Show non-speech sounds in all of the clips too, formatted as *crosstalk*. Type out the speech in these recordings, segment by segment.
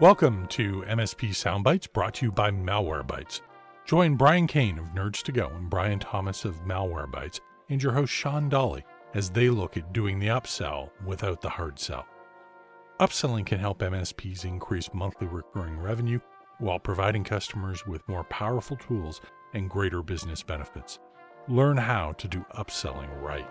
Welcome to MSP Soundbites brought to you by Malwarebytes. Join Brian Kane of Nerds to Go and Brian Thomas of Malwarebytes and your host Sean Dawley as they look at doing the upsell without the hard sell. Upselling can help MSPs increase monthly recurring revenue while providing customers with more powerful tools and greater business benefits. Learn how to do upselling right.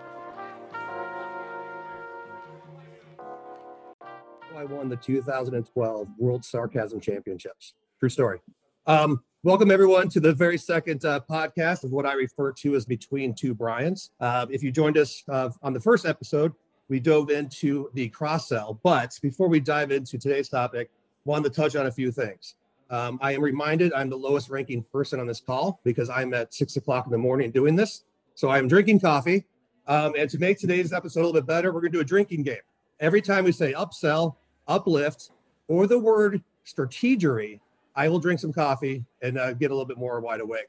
I won the 2012 World Sarcasm Championships. True story. Um, welcome everyone to the very second uh, podcast of what I refer to as Between Two Brians. Uh, if you joined us uh, on the first episode, we dove into the cross sell. But before we dive into today's topic, wanted to touch on a few things. Um, I am reminded I'm the lowest ranking person on this call because I'm at six o'clock in the morning doing this. So I'm drinking coffee. Um, and to make today's episode a little bit better, we're going to do a drinking game. Every time we say upsell, uplift, or the word strategery, I will drink some coffee and uh, get a little bit more wide awake.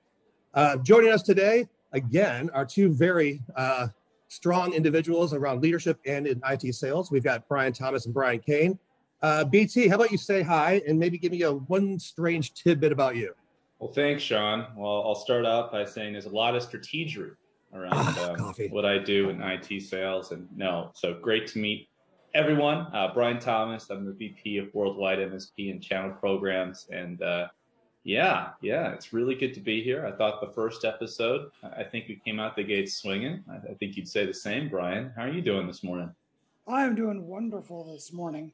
Uh, joining us today, again, are two very uh, strong individuals around leadership and in IT sales. We've got Brian Thomas and Brian Kane. Uh, BT, how about you say hi and maybe give me a one strange tidbit about you? Well, thanks, Sean. Well, I'll start off by saying there's a lot of strategery around ah, um, what I do in IT sales. And no, so great to meet everyone. Uh, Brian Thomas. I'm the VP of Worldwide MSP and Channel Programs. And uh, yeah, yeah, it's really good to be here. I thought the first episode, I think we came out the gates swinging. I, I think you'd say the same, Brian. How are you doing this morning? I'm doing wonderful this morning.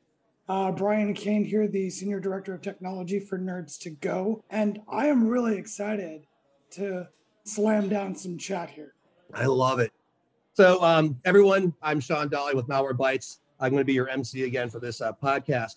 Uh, Brian Kane here, the Senior Director of Technology for Nerds to Go. And I am really excited to slam down some chat here. I love it. So, um, everyone, I'm Sean Dawley with Malware Malwarebytes. I'm going to be your MC again for this uh, podcast.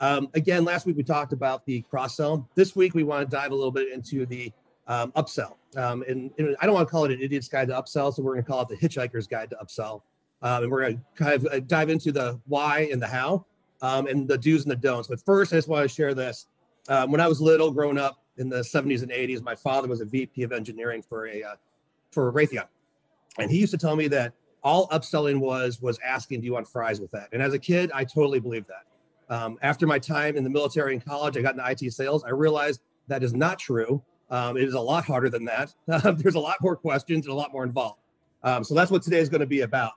Um, again, last week we talked about the cross sell. This week we want to dive a little bit into the um, upsell. Um, and, and, I don't want to call it an idiot's guide to upsell, so we're going to call it the hitchhiker's guide to upsell. Um, and we're going to kind of uh, dive into the why and the how um, and the do's and the don'ts. But first, I just want to share this. Um, when I was little, growing up in the 70s and 80s, my father was a VP of engineering for a uh, for Raytheon, and he used to tell me that all upselling was was asking, "Do you want fries with that?" And as a kid, I totally believed that. Um, after my time in the military and college, I got into IT sales. I realized that is not true. Um, it is a lot harder than that. *laughs* There's a lot more questions and a lot more involved. Um, so that's what today is going to be about.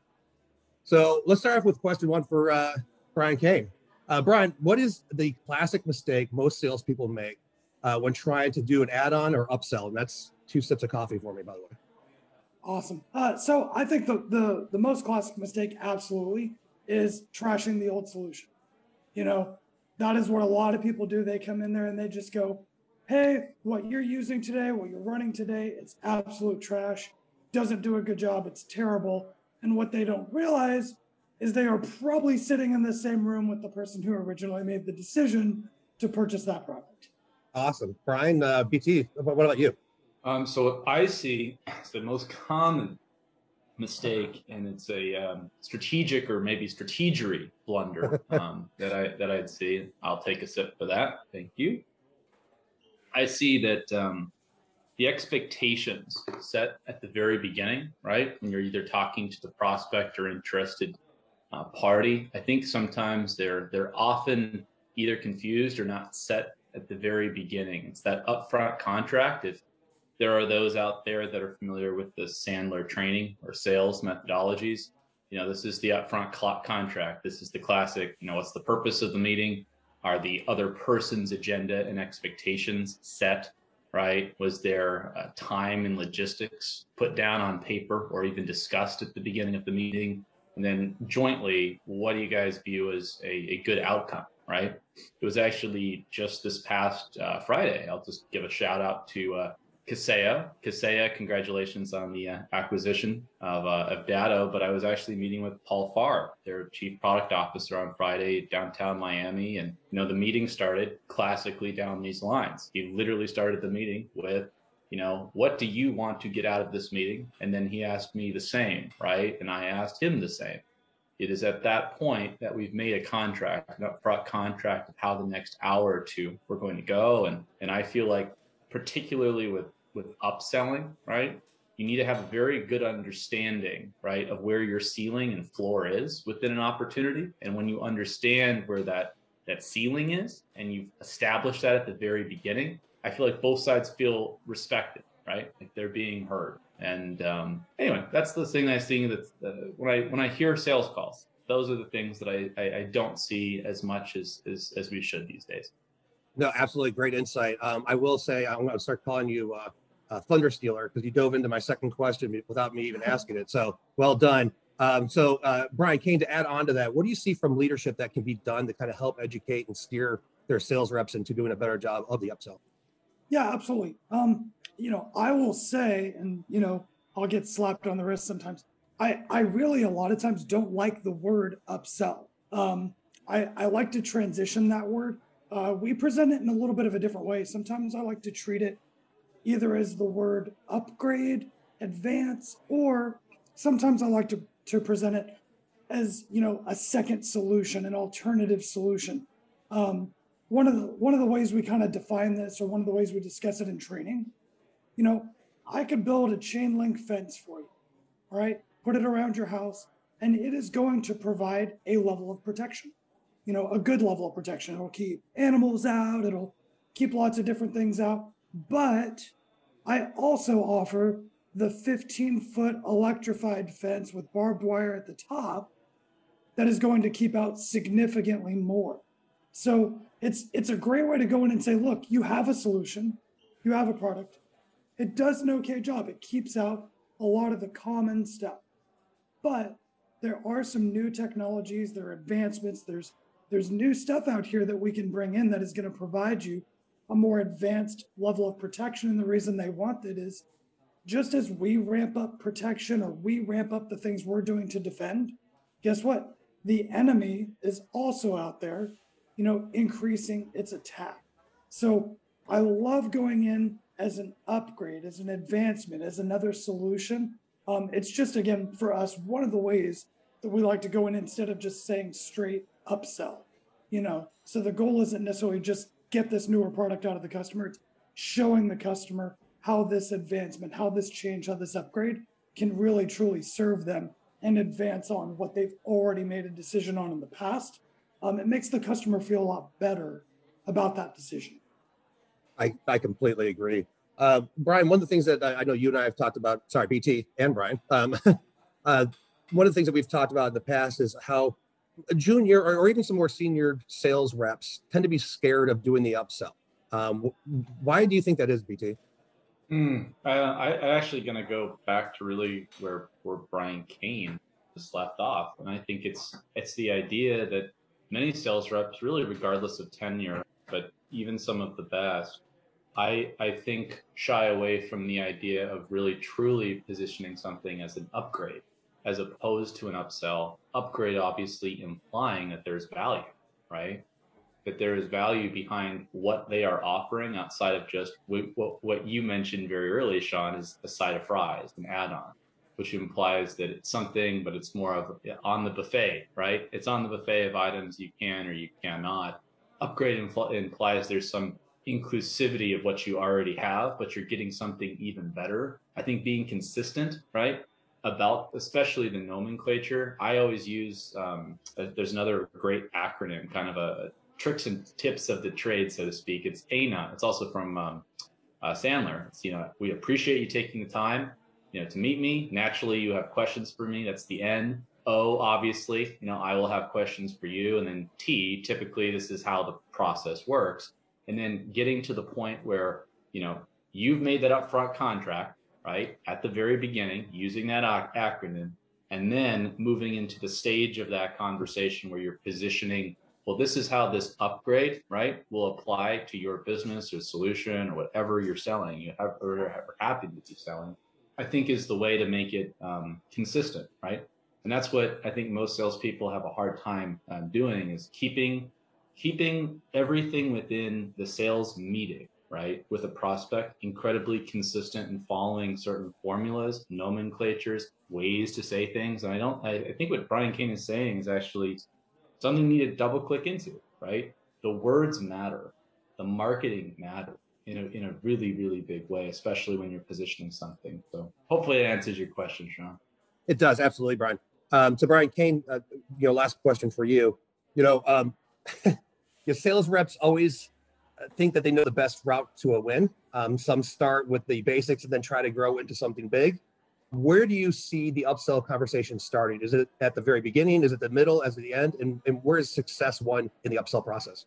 So let's start off with question one for uh, Brian Kane. Uh, Brian, what is the classic mistake most salespeople make uh, when trying to do an add-on or upsell? And that's two sips of coffee for me, by the way. Awesome. Uh, so I think the, the the most classic mistake, absolutely, is trashing the old solution. You know, that is what a lot of people do. They come in there and they just go, "Hey, what you're using today, what you're running today, it's absolute trash. Doesn't do a good job. It's terrible." And what they don't realize is they are probably sitting in the same room with the person who originally made the decision to purchase that product. Awesome, Brian. Uh, BT, what about you? Um, so what I see is the most common mistake, and it's a um, strategic or maybe strategery blunder *laughs* um, that I that I'd see. I'll take a sip for that. Thank you. I see that um, the expectations set at the very beginning, right, when you're either talking to the prospect or interested uh, party. I think sometimes they're they're often either confused or not set at the very beginning. It's that upfront contract. If there are those out there that are familiar with the Sandler training or sales methodologies. You know, this is the upfront clock contract. This is the classic, you know, what's the purpose of the meeting? Are the other person's agenda and expectations set, right? Was there time and logistics put down on paper or even discussed at the beginning of the meeting? And then jointly, what do you guys view as a, a good outcome, right? It was actually just this past uh, Friday. I'll just give a shout out to uh, Kaseya. Kaseya, congratulations on the uh, acquisition of, uh, of Datto. But I was actually meeting with Paul Farr, their chief product officer, on Friday downtown Miami. And, you know, the meeting started classically down these lines. He literally started the meeting with, you know, what do you want to get out of this meeting? And then he asked me the same, right? And I asked him the same. It is at that point that we've made a contract, an upfront contract of how the next hour or two we're going to go. And and I feel like particularly with with upselling, right? You need to have a very good understanding, right, of where your ceiling and floor is within an opportunity. And when you understand where that that ceiling is and you've established that at the very beginning, I feel like both sides feel respected, right? Like they're being heard. And um, anyway, that's the thing I see that uh, when I when I hear sales calls, those are the things that I, I, I don't see as much as, as as we should these days. No, absolutely great insight. Um, I will say I'm going to start calling you uh, uh, Thunder Stealer because you dove into my second question without me even asking it. So well done. Um, so uh, Brian Kane, to add on to that, what do you see from leadership that can be done to kind of help educate and steer their sales reps into doing a better job of the upsell? Yeah, absolutely. Um, you know, I will say, and you know, I'll get slapped on the wrist sometimes. I, I really a lot of times don't like the word upsell. Um, I, I like to transition that word. Uh, we present it in a little bit of a different way. Sometimes I like to treat it either as the word upgrade, advance, or sometimes I like to, to present it as you know a second solution, an alternative solution. Um, one of the one of the ways we kind of define this or one of the ways we discuss it in training you know i could build a chain link fence for you all right? Put it around your house and it is going to provide a level of protection you know a good level of protection. It'll keep animals out it'll keep lots of different things out but i also offer the 15 foot electrified fence with barbed wire at the top that is going to keep out significantly more so it's it's a great way to go in and say, look, you have a solution, you have a product. It does an okay job. It keeps out a lot of the common stuff. But there are some new technologies, there are advancements, there's there's new stuff out here that we can bring in that is going to provide you a more advanced level of protection. And the reason they want it is just as we ramp up protection or we ramp up the things we're doing to defend, guess what? The enemy is also out there you know, increasing its attack. So I love going in as an upgrade, as an advancement, as another solution. Um, it's just, again, for us, one of the ways that we like to go in instead of just saying straight upsell, you know. So the goal isn't necessarily just get this newer product out of the customer, it's showing the customer how this advancement, how this change, how this upgrade can really truly serve them and advance on what they've already made a decision on in the past um, it makes the customer feel a lot better about that decision. I, I completely agree. Uh, Brian, one of the things that I know you and I have talked about, sorry, BT and Brian, um, *laughs* uh, one of the things that we've talked about in the past is how junior or, or, even some more senior sales reps tend to be scared of doing the upsell. Um, why do you think that is, BT? Mm, I, I'm actually going to go back to really where where Brian Kane just left off, and I think it's it's the idea that many sales reps, really regardless of tenure, but even some of the best, I, I think shy away from the idea of really truly positioning something as an upgrade as opposed to an upsell. Upgrade obviously implying that there's value, right? That there is value behind what they are offering outside of just what, what you mentioned very early, Sean, is a side of fries, an add on which implies that it's something, but it's more of on the buffet, right? It's on the buffet of items you can or you cannot. Upgrade impl- implies there's some inclusivity of what you already have, but you're getting something even better. I think being consistent, right? About especially the nomenclature. I always use, um, a, there's another great acronym, kind of a, tricks and tips of the trade, so to speak. It's ANA. It's also from um, uh, Sandler. It's, you know, we appreciate you taking the time you know, to meet me. Naturally, you have questions for me. That's the N. O, obviously, you know, I will have questions for you. And then T, typically, this is how the process works. And then getting to the point where, you know, you've made that upfront contract, right? At the very beginning, using that acronym, and then moving into the stage of that conversation where you're positioning, well, this is how this upgrade, right, will apply to your business or solution or whatever you're selling, you have or are happy to be selling I think is the way to make it um, consistent, right? And that's what I think most salespeople have a hard time um, doing is keeping keeping everything within the sales meeting, right, with a prospect incredibly consistent and following certain formulas, nomenclatures, ways to say things. And I don't, I, I think what Brian Kane is saying is actually something you need to double click into, right? The words matter, the marketing matters in a in a really really big way, especially when you're positioning something. So hopefully it answers your question, Sean. It does absolutely, Brian. Um, so Brian Kane, uh, you know, last question for you. You know, um, *laughs* your sales reps always think that they know the best route to a win. Um, some start with the basics and then try to grow into something big. Where do you see the upsell conversation starting? Is it at the very beginning? Is it the middle? As the end? And, and where is success won in the upsell process?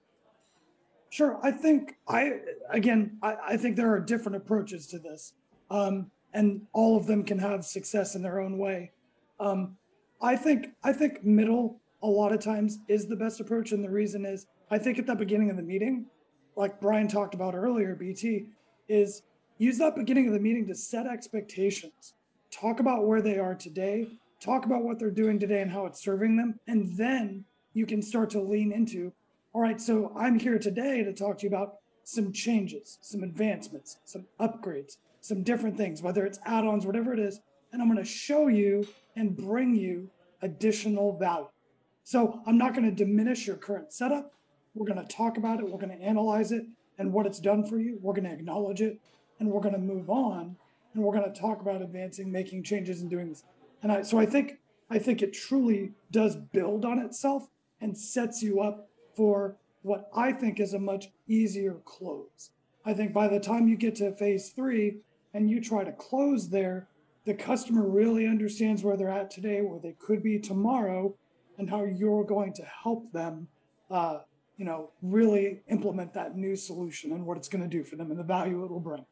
Sure. I think I again I, I think there are different approaches to this. Um, and all of them can have success in their own way. Um, I think I think middle a lot of times is the best approach, and the reason is I think at the beginning of the meeting, like Brian talked about earlier, BT is use that beginning of the meeting to set expectations, talk about where they are today, talk about what they're doing today and how it's serving them, and then you can start to lean into. All right, so I'm here today to talk to you about some changes, some advancements, some upgrades some different things, whether it's add ons, whatever it is, and I'm going to show you and bring you additional value. So I'm not going to diminish your current setup. We're going to talk about it, we're going to analyze it and what it's done for you. We're going to acknowledge it and we're going to move on and we're going to talk about advancing, making changes and doing this. And I, so I think I think it truly does build on itself and sets you up for what I think is a much easier close. I think by the time you get to phase three, and you try to close there, the customer really understands where they're at today, where they could be tomorrow, and how you're going to help them, uh, you know, really implement that new solution and what it's going to do for them and the value it will bring.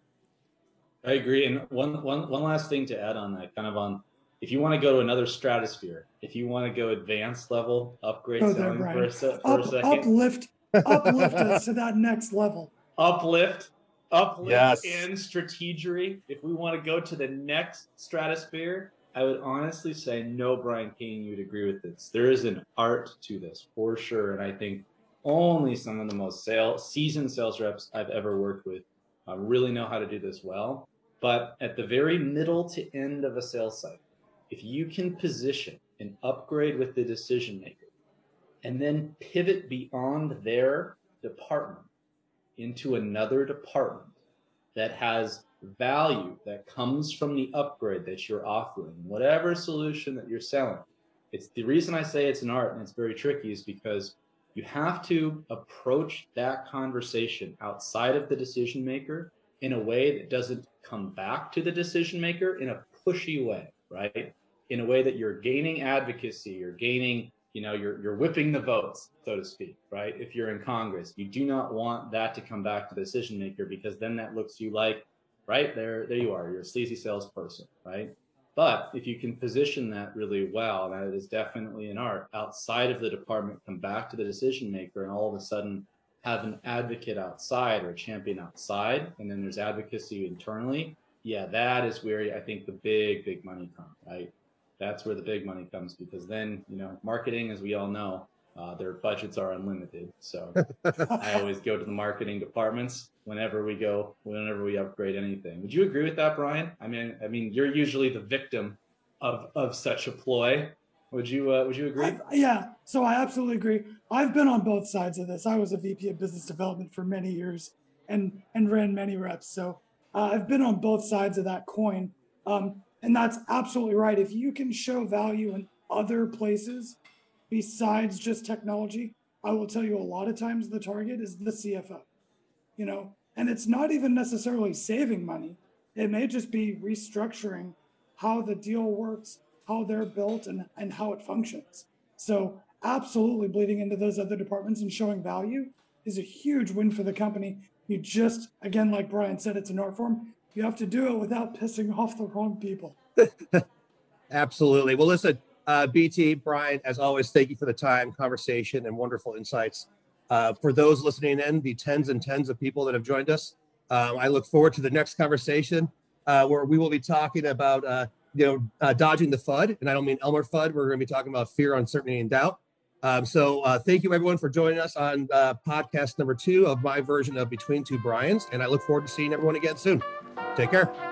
I agree. And one, one, one last thing to add on that, kind of on, if you want to go to another stratosphere, if you want to go advanced level, upgrade go selling there, for, a, for Up, a second, uplift, uplift *laughs* us to that next level. Uplift uplift yes. and strategery. If we want to go to the next stratosphere, I would honestly say no, Brian King, you'd agree with this. There is an art to this for sure. And I think only some of the most sales, seasoned sales reps I've ever worked with uh, really know how to do this well. But at the very middle to end of a sales cycle, if you can position an upgrade with the decision maker and then pivot beyond their department into another department that has value that comes from the upgrade that you're offering, whatever solution that you're selling. It's the reason I say it's an art and it's very tricky is because you have to approach that conversation outside of the decision maker in a way that doesn't come back to the decision maker in a pushy way, right? In a way that you're gaining advocacy, you're gaining you know you're you're whipping the votes so to speak right if you're in congress you do not want that to come back to the decision maker because then that looks you like right there there you are you're a sleazy salesperson right but if you can position that really well that is definitely an art outside of the department come back to the decision maker and all of a sudden have an advocate outside or a champion outside and then there's advocacy internally yeah that is where i think the big big money comes right? That's where the big money comes because then you know marketing as we all know uh, their budgets are unlimited so *laughs* i always go to the marketing departments whenever we go whenever we upgrade anything. Would you agree with that brian? I mean i mean you're usually the victim of of such a ploy. Would you uh, would you agree? I've, yeah so i absolutely agree. I've been on both sides of this. I was a vp of business development for many years and and ran many reps. So uh, i've been on both sides of that coin. Um, and that's absolutely right. If you can show value in other places besides just technology, I will tell you a lot of times the target is the CFO. You know, and it's not even necessarily saving money. It may just be restructuring how the deal works, how they're built, and, and how it functions. So, absolutely bleeding into those other departments and showing value is a huge win for the company. You just, again, like Brian said, it's an art form. You have to do it without pissing off the wrong people. *laughs* Absolutely. Well, listen, uh, BT, Brian, as always, thank you for the time, conversation, and wonderful insights. Uh, for those listening in, the tens and tens of people that have joined us, um, I look forward to the next conversation uh, where we will be talking about, uh, you know, uh, dodging the FUD. And I don't mean Elmer Fudd. We're going to be talking about fear, uncertainty, and doubt. Um, so uh, thank you everyone for joining us on podcast number two of my version of Between Two Brians. And I look forward to seeing everyone again soon. Take care.